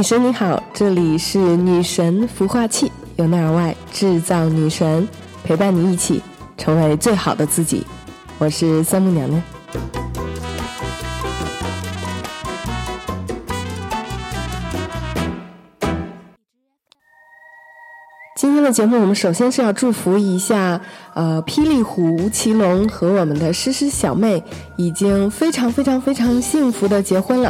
女神你好，这里是女神孵化器，由内而外制造女神，陪伴你一起成为最好的自己。我是三木娘娘。今天的节目，我们首先是要祝福一下，呃，霹雳虎吴奇隆和我们的诗诗小妹已经非常非常非常幸福的结婚了。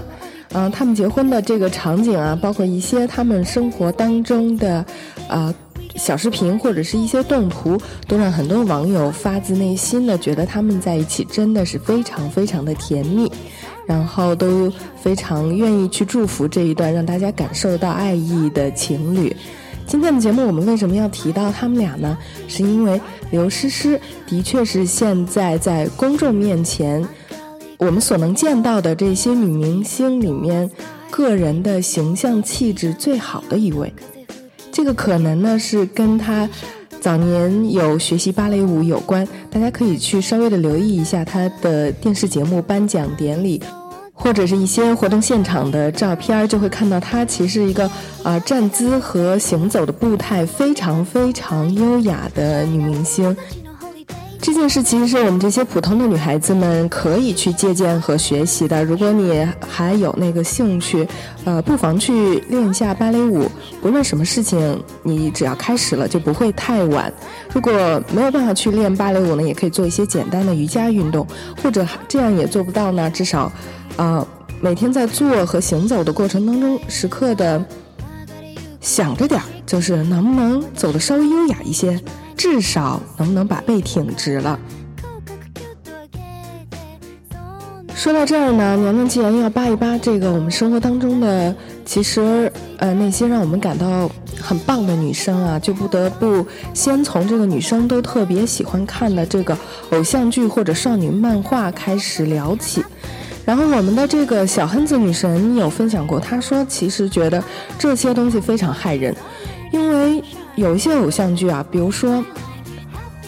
嗯，他们结婚的这个场景啊，包括一些他们生活当中的，呃，小视频或者是一些动图，都让很多网友发自内心的觉得他们在一起真的是非常非常的甜蜜，然后都非常愿意去祝福这一段让大家感受到爱意的情侣。今天的节目，我们为什么要提到他们俩呢？是因为刘诗诗的确是现在在公众面前，我们所能见到的这些女明星里面，个人的形象气质最好的一位。这个可能呢是跟她早年有学习芭蕾舞有关。大家可以去稍微的留意一下她的电视节目颁奖典礼。或者是一些活动现场的照片，就会看到她其实一个啊站姿和行走的步态非常非常优雅的女明星。这件事其实是我们这些普通的女孩子们可以去借鉴和学习的。如果你还有那个兴趣，呃，不妨去练一下芭蕾舞。不论什么事情，你只要开始了就不会太晚。如果没有办法去练芭蕾舞呢，也可以做一些简单的瑜伽运动，或者这样也做不到呢，至少。啊，每天在做和行走的过程当中，时刻的想着点儿，就是能不能走得稍微优雅一些，至少能不能把背挺直了。说到这儿呢，娘娘既然要扒一扒这个我们生活当中的，其实呃那些让我们感到很棒的女生啊，就不得不先从这个女生都特别喜欢看的这个偶像剧或者少女漫画开始聊起。然后我们的这个小亨子女神有分享过，她说其实觉得这些东西非常害人，因为有一些偶像剧啊，比如说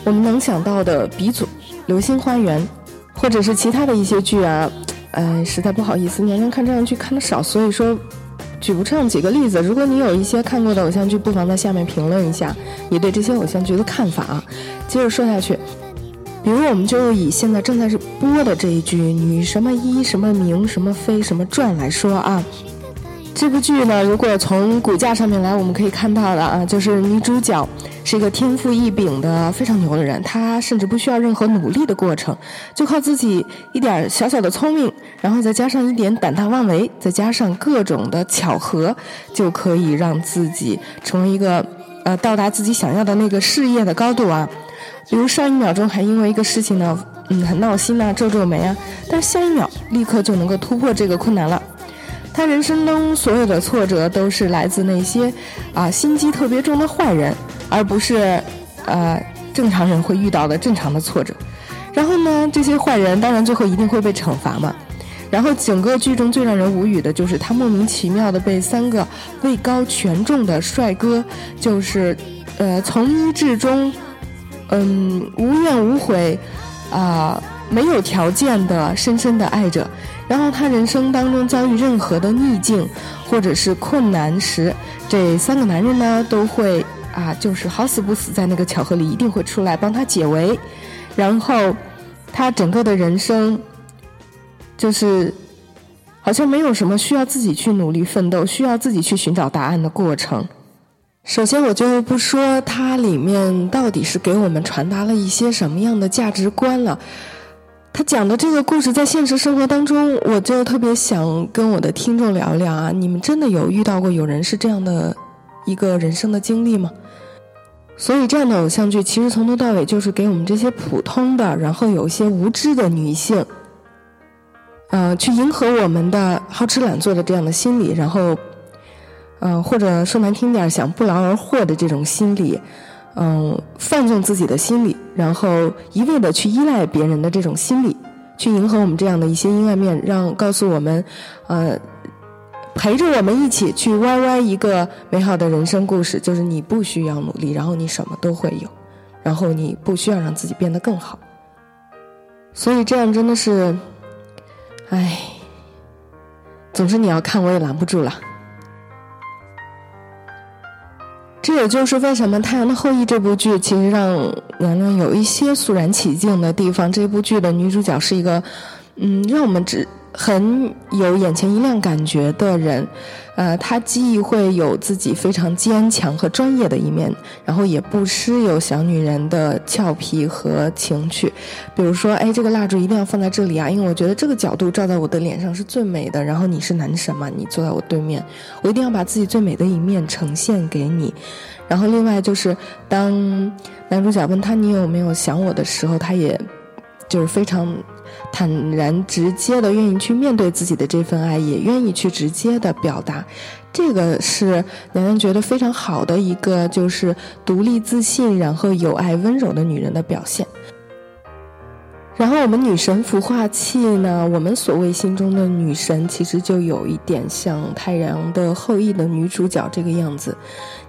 我们能想到的鼻祖《流星花园》，或者是其他的一些剧啊，呃，实在不好意思，年龄看这样剧看的少，所以说举不上几个例子。如果你有一些看过的偶像剧，不妨在下面评论一下你对这些偶像剧的看法啊。接着说下去。比如，我们就以现在正在是播的这一句“女什么一什么名什么妃什么传”来说啊，这部剧呢，如果从骨架上面来，我们可以看到的啊，就是女主角是一个天赋异禀的非常牛的人，她甚至不需要任何努力的过程，就靠自己一点小小的聪明，然后再加上一点胆大妄为，再加上各种的巧合，就可以让自己成为一个呃到达自己想要的那个事业的高度啊。比如上一秒钟还因为一个事情呢，嗯，很闹心呐，皱皱眉啊，但是下一秒立刻就能够突破这个困难了。他人生中所有的挫折都是来自那些啊心机特别重的坏人，而不是呃正常人会遇到的正常的挫折。然后呢，这些坏人当然最后一定会被惩罚嘛。然后整个剧中最让人无语的就是他莫名其妙的被三个位高权重的帅哥，就是呃从一至终。嗯，无怨无悔，啊，没有条件的深深的爱着。然后他人生当中遭遇任何的逆境或者是困难时，这三个男人呢都会啊，就是好死不死在那个巧合里一定会出来帮他解围。然后他整个的人生就是好像没有什么需要自己去努力奋斗、需要自己去寻找答案的过程。首先，我就不说它里面到底是给我们传达了一些什么样的价值观了。他讲的这个故事，在现实生活当中，我就特别想跟我的听众聊聊啊。你们真的有遇到过有人是这样的一个人生的经历吗？所以，这样的偶像剧其实从头到尾就是给我们这些普通的，然后有一些无知的女性，呃，去迎合我们的好吃懒做的这样的心理，然后。嗯，或者说难听点，想不劳而获的这种心理，嗯，放纵自己的心理，然后一味的去依赖别人的这种心理，去迎合我们这样的一些阴暗面，让告诉我们，呃，陪着我们一起去歪歪一个美好的人生故事，就是你不需要努力，然后你什么都会有，然后你不需要让自己变得更好，所以这样真的是，唉，总之你要看我也拦不住了。这也就是为什么《太阳的后裔》这部剧其实让娘娘有一些肃然起敬的地方。这部剧的女主角是一个，嗯，让我们只。很有眼前一亮感觉的人，呃，他既会有自己非常坚强和专业的一面，然后也不失有小女人的俏皮和情趣。比如说，哎，这个蜡烛一定要放在这里啊，因为我觉得这个角度照在我的脸上是最美的。然后你是男神嘛，你坐在我对面，我一定要把自己最美的一面呈现给你。然后另外就是，当男主角问他你有没有想我的时候，他也就是非常。坦然直接的愿意去面对自己的这份爱，也愿意去直接的表达，这个是娘娘觉得非常好的一个，就是独立自信，然后有爱温柔的女人的表现。然后我们女神孵化器呢，我们所谓心中的女神，其实就有一点像《太阳的后裔》的女主角这个样子，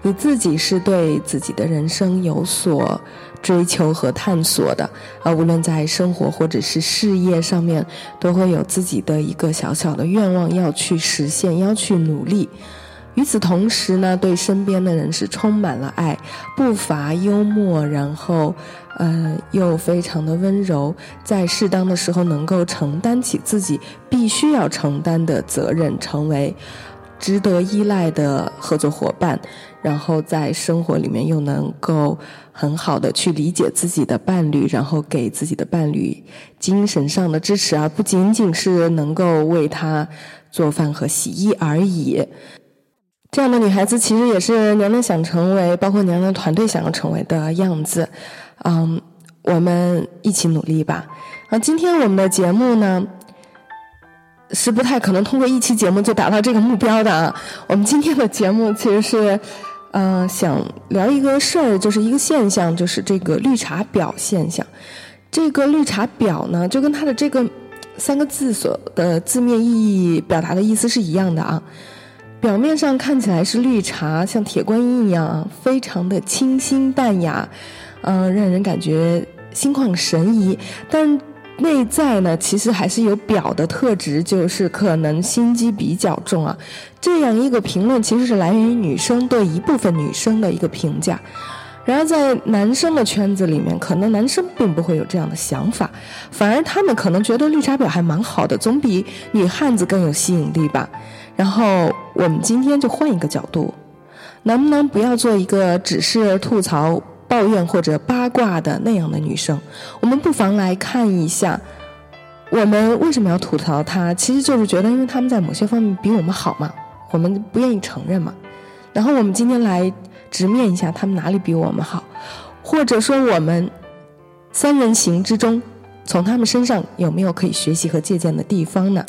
你自己是对自己的人生有所。追求和探索的，啊，无论在生活或者是事业上面，都会有自己的一个小小的愿望要去实现，要去努力。与此同时呢，对身边的人是充满了爱，不乏幽默，然后，呃，又非常的温柔，在适当的时候能够承担起自己必须要承担的责任，成为。值得依赖的合作伙伴，然后在生活里面又能够很好的去理解自己的伴侣，然后给自己的伴侣精神上的支持，而不仅仅是能够为他做饭和洗衣而已。这样的女孩子其实也是娘娘想成为，包括娘娘团队想要成为的样子。嗯，我们一起努力吧。啊，今天我们的节目呢？是不太可能通过一期节目就达到这个目标的啊！我们今天的节目其实是，嗯，想聊一个事儿，就是一个现象，就是这个绿茶婊现象。这个绿茶婊呢，就跟它的这个三个字所的字面意义表达的意思是一样的啊。表面上看起来是绿茶，像铁观音一样啊，非常的清新淡雅，嗯，让人感觉心旷神怡，但。内在呢，其实还是有表的特质，就是可能心机比较重啊。这样一个评论其实是来源于女生对一部分女生的一个评价。然而在男生的圈子里面，可能男生并不会有这样的想法，反而他们可能觉得绿茶婊还蛮好的，总比女汉子更有吸引力吧。然后我们今天就换一个角度，能不能不要做一个只是吐槽？抱怨或者八卦的那样的女生，我们不妨来看一下，我们为什么要吐槽她？其实就是觉得，因为他们在某些方面比我们好嘛，我们不愿意承认嘛。然后我们今天来直面一下，他们哪里比我们好，或者说我们三人行之中，从他们身上有没有可以学习和借鉴的地方呢？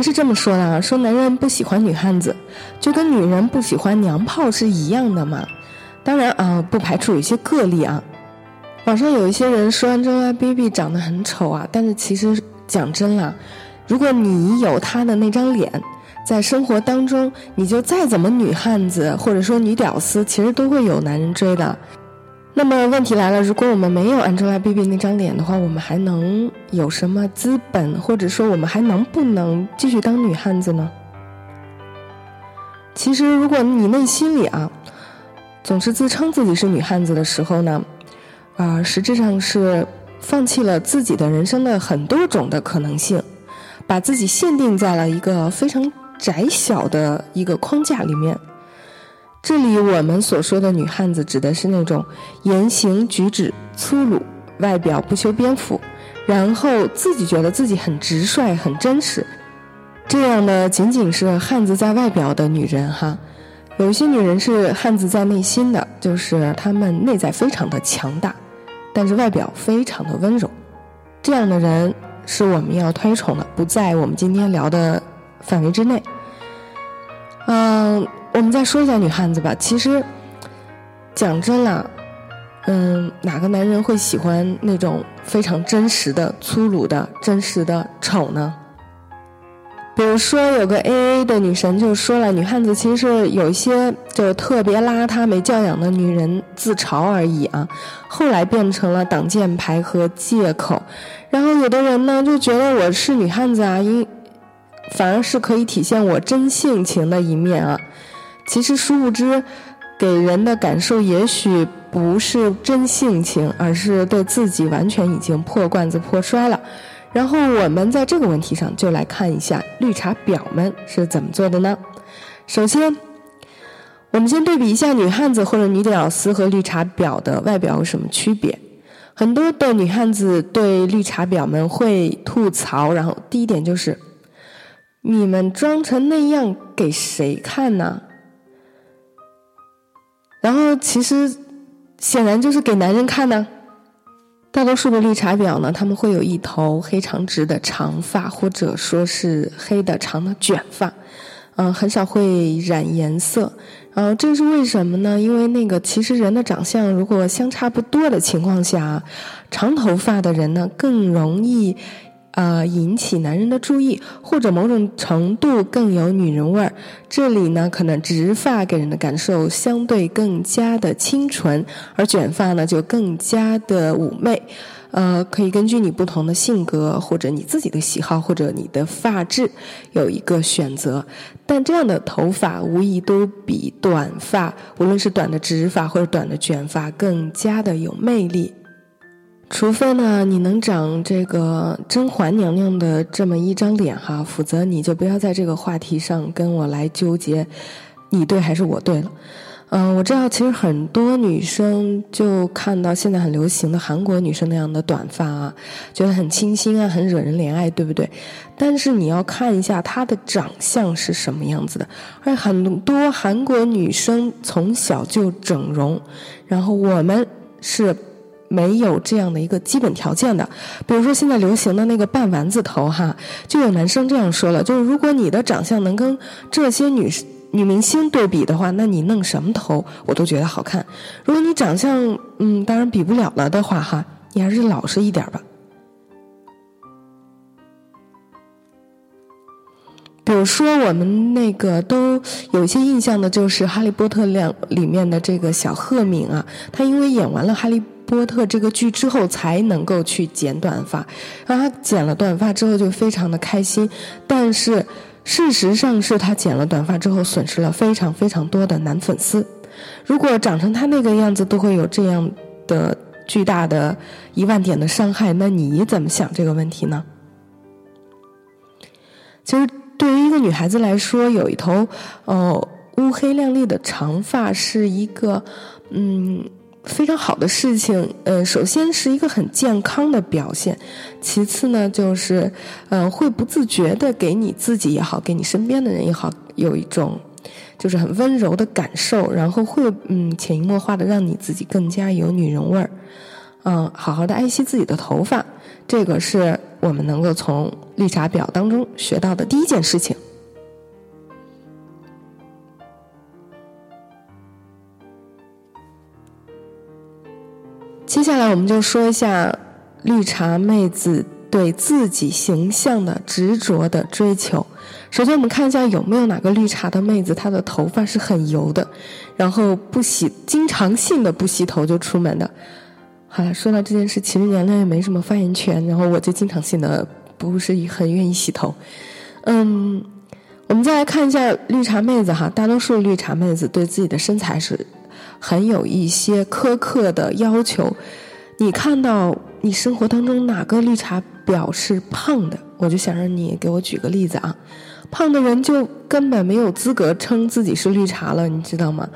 人是这么说的啊，说男人不喜欢女汉子，就跟女人不喜欢娘炮是一样的嘛。当然啊，不排除有一些个例啊。网上有一些人说 Angelababy 长得很丑啊，但是其实讲真了，如果你有她的那张脸，在生活当中，你就再怎么女汉子或者说女屌丝，其实都会有男人追的。那么问题来了，如果我们没有 Angelababy 那张脸的话，我们还能有什么资本，或者说我们还能不能继续当女汉子呢？其实，如果你内心里啊，总是自称自己是女汉子的时候呢，啊，实质上是放弃了自己的人生的很多种的可能性，把自己限定在了一个非常窄小的一个框架里面。这里我们所说的女汉子，指的是那种言行举止粗鲁、外表不修边幅，然后自己觉得自己很直率、很真实，这样的仅仅是汉子在外表的女人哈。有些女人是汉子在内心的，就是她们内在非常的强大，但是外表非常的温柔。这样的人是我们要推崇的，不在我们今天聊的范围之内。嗯。我们再说一下女汉子吧。其实，讲真了，嗯，哪个男人会喜欢那种非常真实的、粗鲁的、真实的丑呢？比如说有个 A A 的女神就说了，女汉子其实是有一些就特别邋遢、没教养的女人自嘲而已啊，后来变成了挡箭牌和借口。然后有的人呢就觉得我是女汉子啊，因反而是可以体现我真性情的一面啊。其实殊不知，给人的感受也许不是真性情，而是对自己完全已经破罐子破摔了。然后我们在这个问题上就来看一下绿茶婊们是怎么做的呢？首先，我们先对比一下女汉子或者女屌丝和绿茶婊的外表有什么区别。很多的女汉子对绿茶婊们会吐槽，然后第一点就是：你们装成那样给谁看呢？然后其实显然就是给男人看呢。大多数的绿茶婊呢，他们会有一头黑长直的长发，或者说是黑的长的卷发，嗯，很少会染颜色。呃，这是为什么呢？因为那个其实人的长相如果相差不多的情况下，长头发的人呢更容易。呃，引起男人的注意，或者某种程度更有女人味儿。这里呢，可能直发给人的感受相对更加的清纯，而卷发呢就更加的妩媚。呃，可以根据你不同的性格，或者你自己的喜好，或者你的发质有一个选择。但这样的头发无疑都比短发，无论是短的直发或者短的卷发，更加的有魅力。除非呢，你能长这个甄嬛娘娘的这么一张脸哈，否则你就不要在这个话题上跟我来纠结，你对还是我对了。嗯，我知道其实很多女生就看到现在很流行的韩国女生那样的短发啊，觉得很清新啊，很惹人怜爱，对不对？但是你要看一下她的长相是什么样子的，而很多韩国女生从小就整容，然后我们是。没有这样的一个基本条件的，比如说现在流行的那个半丸子头哈，就有男生这样说了，就是如果你的长相能跟这些女女明星对比的话，那你弄什么头我都觉得好看。如果你长相嗯，当然比不了了的话哈，你还是老实一点吧。比如说我们那个都有一些印象的，就是《哈利波特》两里面的这个小赫敏啊，她因为演完了哈利。波特这个剧之后才能够去剪短发，然后他剪了短发之后就非常的开心，但是事实上是他剪了短发之后损失了非常非常多的男粉丝。如果长成他那个样子都会有这样的巨大的一万点的伤害，那你怎么想这个问题呢？其实对于一个女孩子来说，有一头哦乌黑亮丽的长发是一个嗯。非常好的事情，呃，首先是一个很健康的表现，其次呢，就是，呃，会不自觉的给你自己也好，给你身边的人也好，有一种，就是很温柔的感受，然后会，嗯，潜移默化的让你自己更加有女人味儿，嗯，好好的爱惜自己的头发，这个是我们能够从绿茶婊当中学到的第一件事情。接下来我们就说一下绿茶妹子对自己形象的执着的追求。首先，我们看一下有没有哪个绿茶的妹子，她的头发是很油的，然后不洗，经常性的不洗头就出门的。好了，说到这件事，其实娘娘也没什么发言权，然后我就经常性的不是很愿意洗头。嗯，我们再来看一下绿茶妹子哈，大多数绿茶妹子对自己的身材是。很有一些苛刻的要求，你看到你生活当中哪个绿茶婊是胖的，我就想让你给我举个例子啊，胖的人就根本没有资格称自己是绿茶了，你知道吗？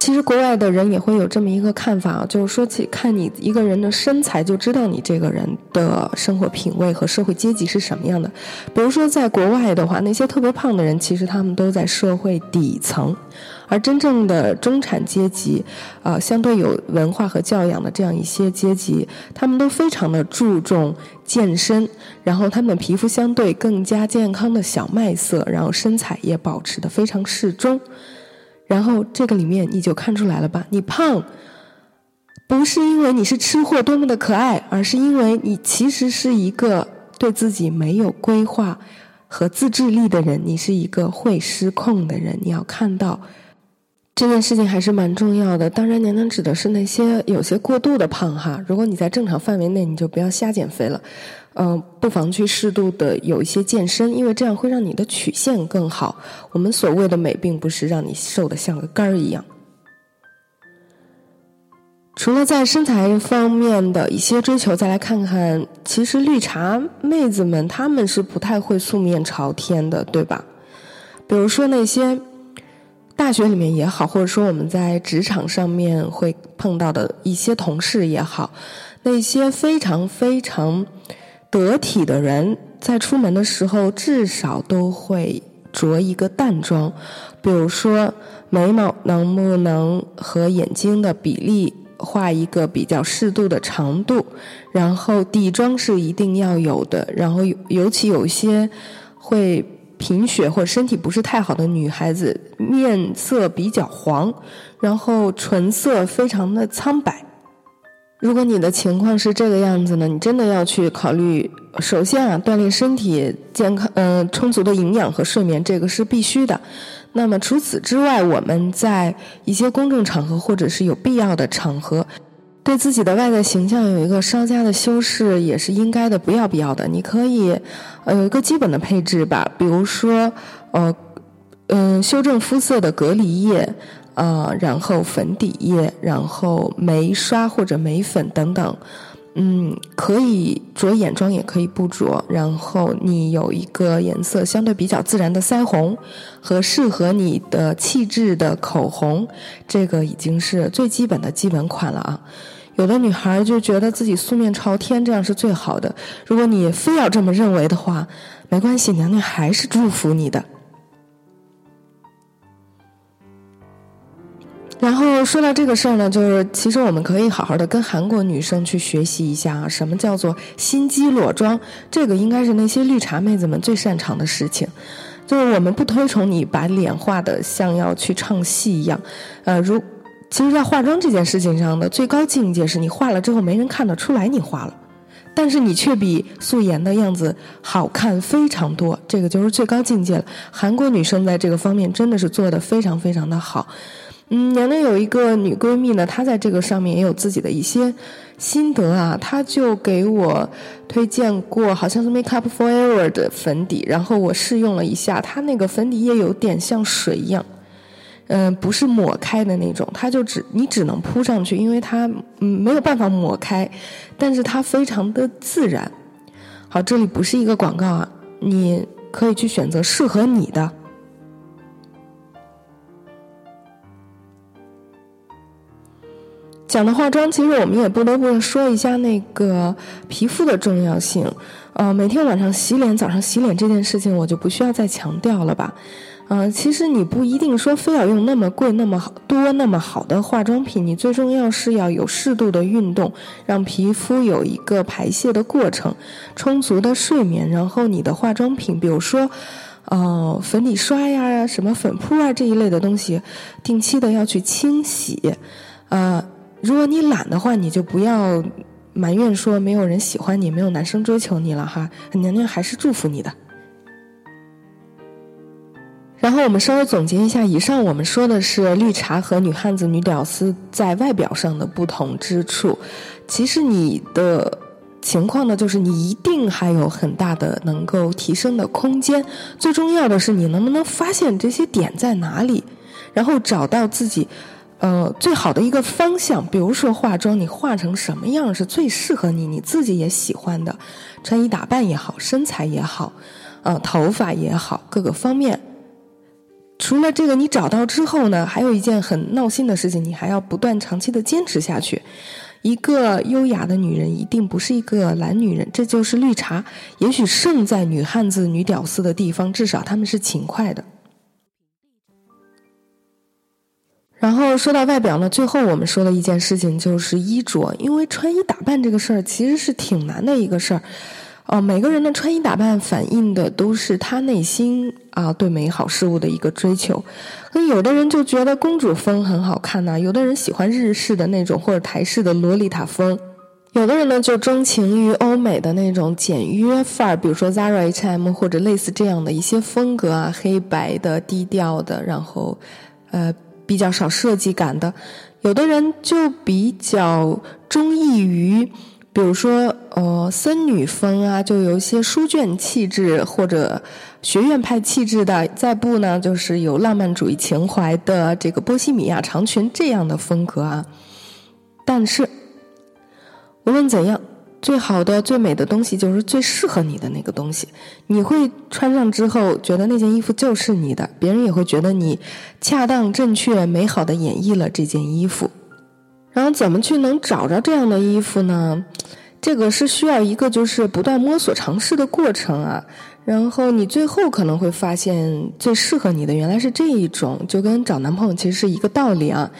其实国外的人也会有这么一个看法啊，就是说起看你一个人的身材就知道你这个人的生活品味和社会阶级是什么样的。比如说在国外的话，那些特别胖的人，其实他们都在社会底层，而真正的中产阶级，啊，相对有文化和教养的这样一些阶级，他们都非常的注重健身，然后他们的皮肤相对更加健康的小麦色，然后身材也保持的非常适中。然后这个里面你就看出来了吧？你胖，不是因为你是吃货多么的可爱，而是因为你其实是一个对自己没有规划和自制力的人，你是一个会失控的人。你要看到这件事情还是蛮重要的。当然，娘娘指的是那些有些过度的胖哈。如果你在正常范围内，你就不要瞎减肥了。嗯，不妨去适度的有一些健身，因为这样会让你的曲线更好。我们所谓的美，并不是让你瘦的像个杆儿一样。除了在身材方面的一些追求，再来看看，其实绿茶妹子们她们是不太会素面朝天的，对吧？比如说那些大学里面也好，或者说我们在职场上面会碰到的一些同事也好，那些非常非常得体的人，在出门的时候至少都会着一个淡妆，比如说眉毛能不能和眼睛的比例。画一个比较适度的长度，然后底妆是一定要有的。然后尤其有些会贫血或者身体不是太好的女孩子，面色比较黄，然后唇色非常的苍白。如果你的情况是这个样子呢，你真的要去考虑，首先啊，锻炼身体健康，嗯，充足的营养和睡眠，这个是必须的。那么除此之外，我们在一些公众场合或者是有必要的场合，对自己的外在形象有一个稍加的修饰，也是应该的，不要不要的。你可以，呃，有一个基本的配置吧，比如说，呃，嗯，修正肤色的隔离液，啊，然后粉底液，然后眉刷或者眉粉等等。嗯，可以着眼妆，也可以不着。然后你有一个颜色相对比较自然的腮红，和适合你的气质的口红，这个已经是最基本的基本款了啊。有的女孩就觉得自己素面朝天，这样是最好的。如果你非要这么认为的话，没关系，娘娘还是祝福你的。然后说到这个事儿呢，就是其实我们可以好好的跟韩国女生去学习一下啊，什么叫做心机裸妆？这个应该是那些绿茶妹子们最擅长的事情。就是我们不推崇你把脸画的像要去唱戏一样，呃，如其实，在化妆这件事情上的最高境界是你化了之后没人看得出来你化了，但是你却比素颜的样子好看非常多，这个就是最高境界了。韩国女生在这个方面真的是做的非常非常的好。嗯，娘娘有一个女闺蜜呢，她在这个上面也有自己的一些心得啊。她就给我推荐过，好像是 Make Up Forever 的粉底，然后我试用了一下，它那个粉底液有点像水一样，嗯，不是抹开的那种，它就只你只能铺上去，因为它没有办法抹开，但是它非常的自然。好，这里不是一个广告啊，你可以去选择适合你的。讲的化妆，其实我们也不得不说一下那个皮肤的重要性。呃，每天晚上洗脸、早上洗脸这件事情，我就不需要再强调了吧。呃，其实你不一定说非要用那么贵、那么多、那么好的化妆品，你最重要是要有适度的运动，让皮肤有一个排泄的过程，充足的睡眠，然后你的化妆品，比如说，呃，粉底刷呀、什么粉扑啊这一类的东西，定期的要去清洗，呃。如果你懒的话，你就不要埋怨说没有人喜欢你，没有男生追求你了哈。娘娘还是祝福你的。然后我们稍微总结一下，以上我们说的是绿茶和女汉子、女屌丝在外表上的不同之处。其实你的情况呢，就是你一定还有很大的能够提升的空间。最重要的是，你能不能发现这些点在哪里，然后找到自己。呃，最好的一个方向，比如说化妆，你化成什么样是最适合你，你自己也喜欢的，穿衣打扮也好，身材也好，呃，头发也好，各个方面。除了这个，你找到之后呢，还有一件很闹心的事情，你还要不断长期的坚持下去。一个优雅的女人一定不是一个懒女人，这就是绿茶。也许胜在女汉子、女屌丝的地方，至少她们是勤快的。然后说到外表呢，最后我们说的一件事情就是衣着，因为穿衣打扮这个事儿其实是挺难的一个事儿，哦，每个人的穿衣打扮反映的都是他内心啊对美好事物的一个追求。那有的人就觉得公主风很好看呐，有的人喜欢日式的那种或者台式的洛丽塔风，有的人呢就钟情于欧美的那种简约范儿，比如说 Zara、H&M 或者类似这样的一些风格啊，黑白的、低调的，然后呃比较少设计感的。有的人就比较中意于，比如说呃森女风啊，就有一些书卷气质或者学院派气质的。再不呢，就是有浪漫主义情怀的这个波西米亚长裙这样的风格啊。但是。无论怎样，最好的、最美的东西就是最适合你的那个东西。你会穿上之后，觉得那件衣服就是你的，别人也会觉得你恰当、正确、美好的演绎了这件衣服。然后，怎么去能找着这样的衣服呢？这个是需要一个就是不断摸索、尝试的过程啊。然后，你最后可能会发现最适合你的原来是这一种，就跟找男朋友其实是一个道理啊。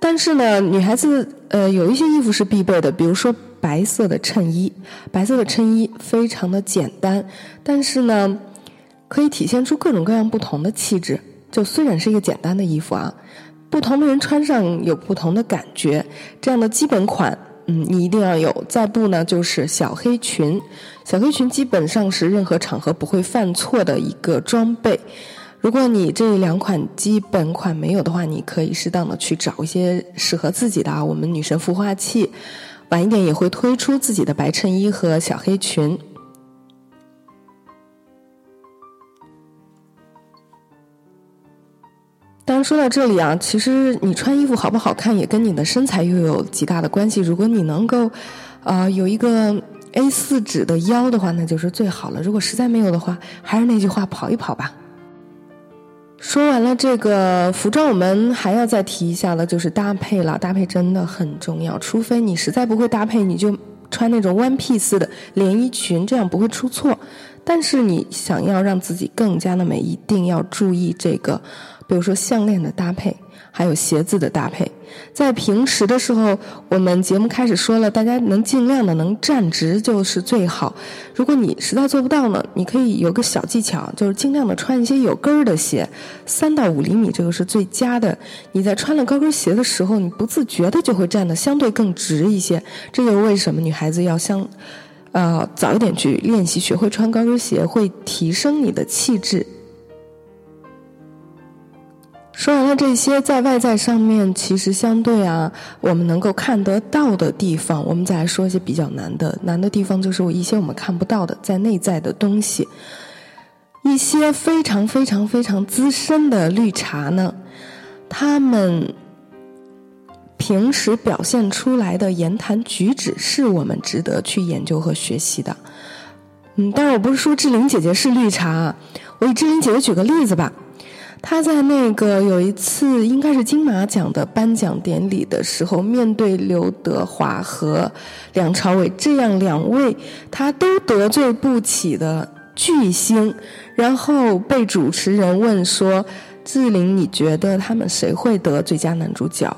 但是呢，女孩子呃有一些衣服是必备的，比如说白色的衬衣。白色的衬衣非常的简单，但是呢，可以体现出各种各样不同的气质。就虽然是一个简单的衣服啊，不同的人穿上有不同的感觉。这样的基本款，嗯，你一定要有。再不呢，就是小黑裙。小黑裙基本上是任何场合不会犯错的一个装备。如果你这两款基本款没有的话，你可以适当的去找一些适合自己的啊。我们女神孵化器晚一点也会推出自己的白衬衣和小黑裙。当然说到这里啊，其实你穿衣服好不好看也跟你的身材又有极大的关系。如果你能够啊有一个 A 四纸的腰的话，那就是最好了。如果实在没有的话，还是那句话，跑一跑吧。说完了这个服装，我们还要再提一下的，就是搭配了。搭配真的很重要，除非你实在不会搭配，你就穿那种 one piece 的连衣裙，这样不会出错。但是你想要让自己更加的美，一定要注意这个，比如说项链的搭配。还有鞋子的搭配，在平时的时候，我们节目开始说了，大家能尽量的能站直就是最好。如果你实在做不到呢，你可以有个小技巧，就是尽量的穿一些有跟儿的鞋，三到五厘米这个是最佳的。你在穿了高跟鞋的时候，你不自觉的就会站得相对更直一些。这就是为什么女孩子要相，呃，早一点去练习，学会穿高跟鞋，会提升你的气质。说完了这些，在外在上面，其实相对啊，我们能够看得到的地方，我们再来说一些比较难的。难的地方就是一些我们看不到的，在内在的东西。一些非常非常非常资深的绿茶呢，他们平时表现出来的言谈举止，是我们值得去研究和学习的。嗯，当然我不是说志玲姐姐是绿茶，我以志玲姐姐举个例子吧。他在那个有一次应该是金马奖的颁奖典礼的时候，面对刘德华和梁朝伟这样两位他都得罪不起的巨星，然后被主持人问说：“志玲，你觉得他们谁会得最佳男主角？”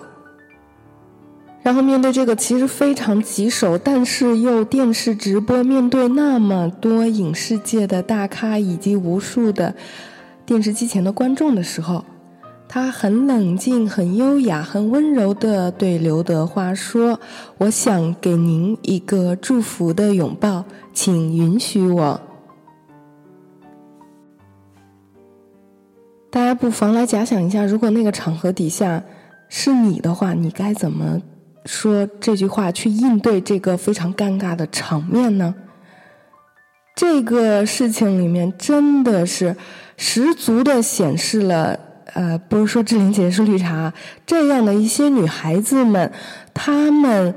然后面对这个其实非常棘手，但是又电视直播，面对那么多影视界的大咖以及无数的。电视机前的观众的时候，他很冷静、很优雅、很温柔的对刘德华说：“我想给您一个祝福的拥抱，请允许我。”大家不妨来假想一下，如果那个场合底下是你的话，你该怎么说这句话去应对这个非常尴尬的场面呢？这个事情里面真的是。十足的显示了，呃，不是说志玲姐姐是绿茶，这样的一些女孩子们，她们，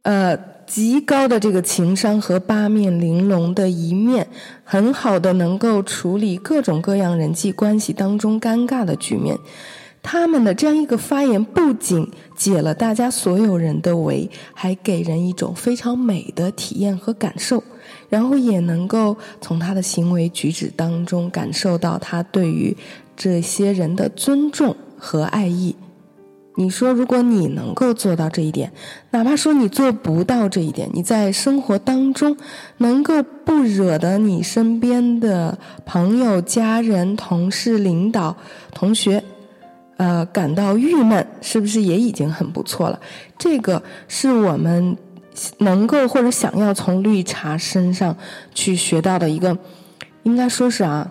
呃，极高的这个情商和八面玲珑的一面，很好的能够处理各种各样人际关系当中尴尬的局面。他们的这样一个发言，不仅解了大家所有人的围，还给人一种非常美的体验和感受。然后也能够从他的行为举止当中感受到他对于这些人的尊重和爱意。你说，如果你能够做到这一点，哪怕说你做不到这一点，你在生活当中能够不惹得你身边的朋友、家人、同事、领导、同学，呃，感到郁闷，是不是也已经很不错了？这个是我们。能够或者想要从绿茶身上去学到的一个，应该说是啊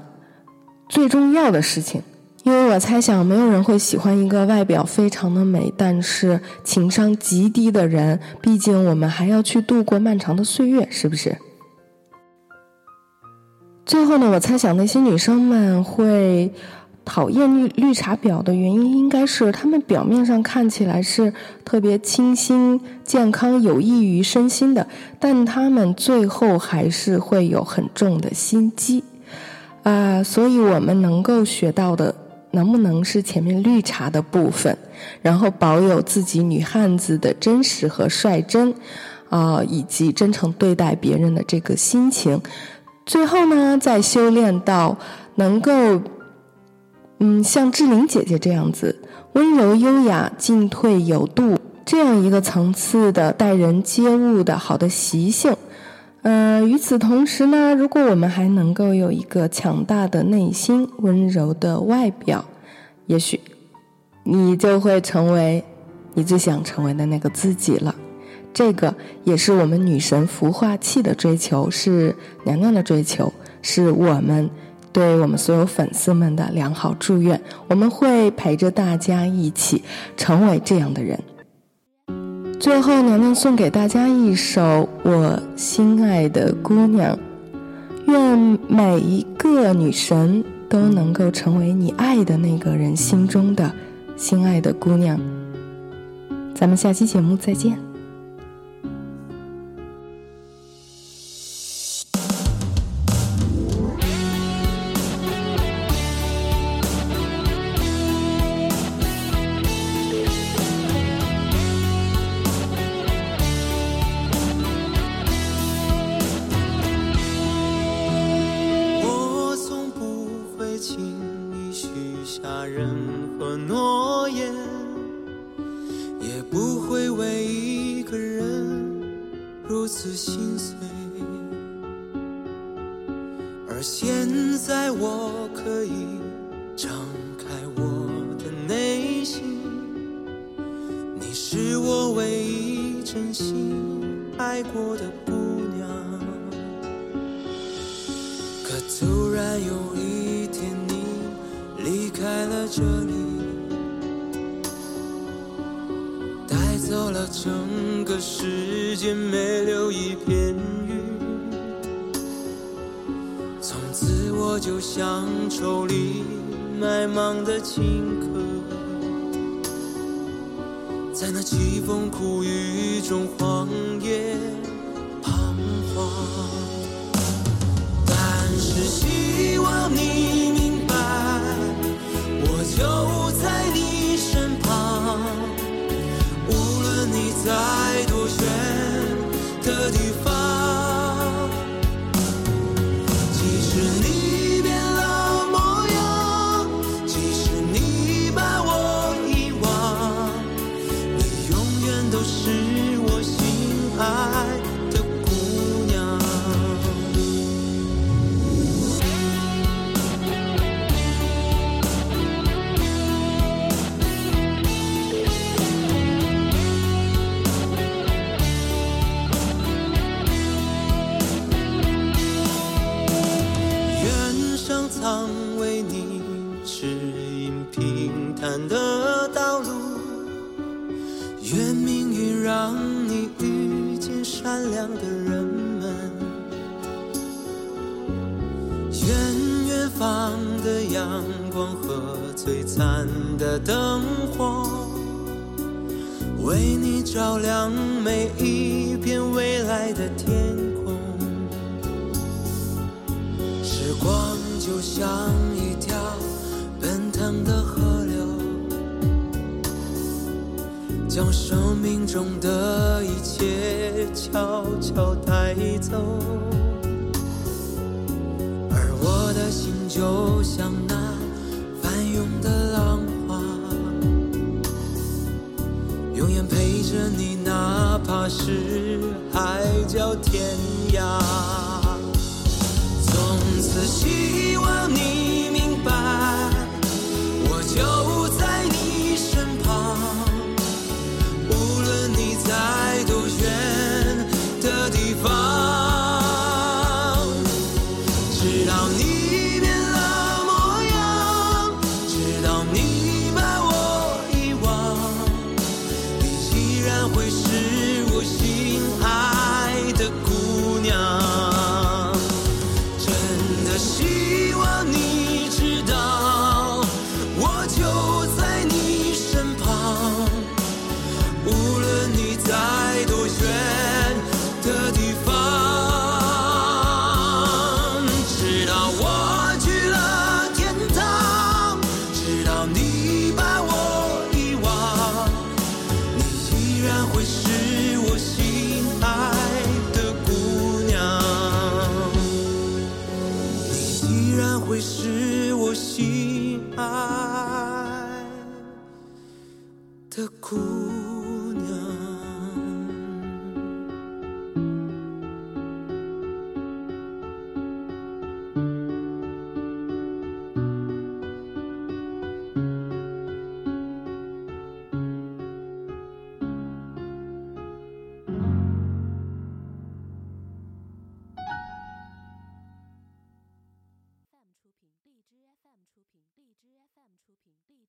最重要的事情。因为我猜想，没有人会喜欢一个外表非常的美，但是情商极低的人。毕竟我们还要去度过漫长的岁月，是不是？最后呢，我猜想那些女生们会讨厌绿绿茶婊的原因，应该是她们表面上看起来是特别清新、健康、有益于身心的，但她们最后还是会有很重的心机啊。所以我们能够学到的。能不能是前面绿茶的部分，然后保有自己女汉子的真实和率真，啊，以及真诚对待别人的这个心情，最后呢，再修炼到能够，嗯，像志玲姐姐这样子温柔优雅、进退有度这样一个层次的待人接物的好的习性。呃，与此同时呢，如果我们还能够有一个强大的内心、温柔的外表，也许你就会成为你最想成为的那个自己了。这个也是我们女神孵化器的追求，是娘娘的追求，是我们对我们所有粉丝们的良好祝愿。我们会陪着大家一起成为这样的人。最后，娘娘送给大家一首《我心爱的姑娘》，愿每一个女神都能够成为你爱的那个人心中的心爱的姑娘。咱们下期节目再见。心爱过的姑娘。可突然有一天，你离开了这里，带走了整个世界，没留一片云。从此我就像抽离，埋茫的情歌。在那凄风苦雨中荒野彷徨。但是心就是我心爱。将生命中的一切悄悄带走，而我的心就像那翻涌的浪花，永远陪着你，哪怕是海角天涯。从此希望你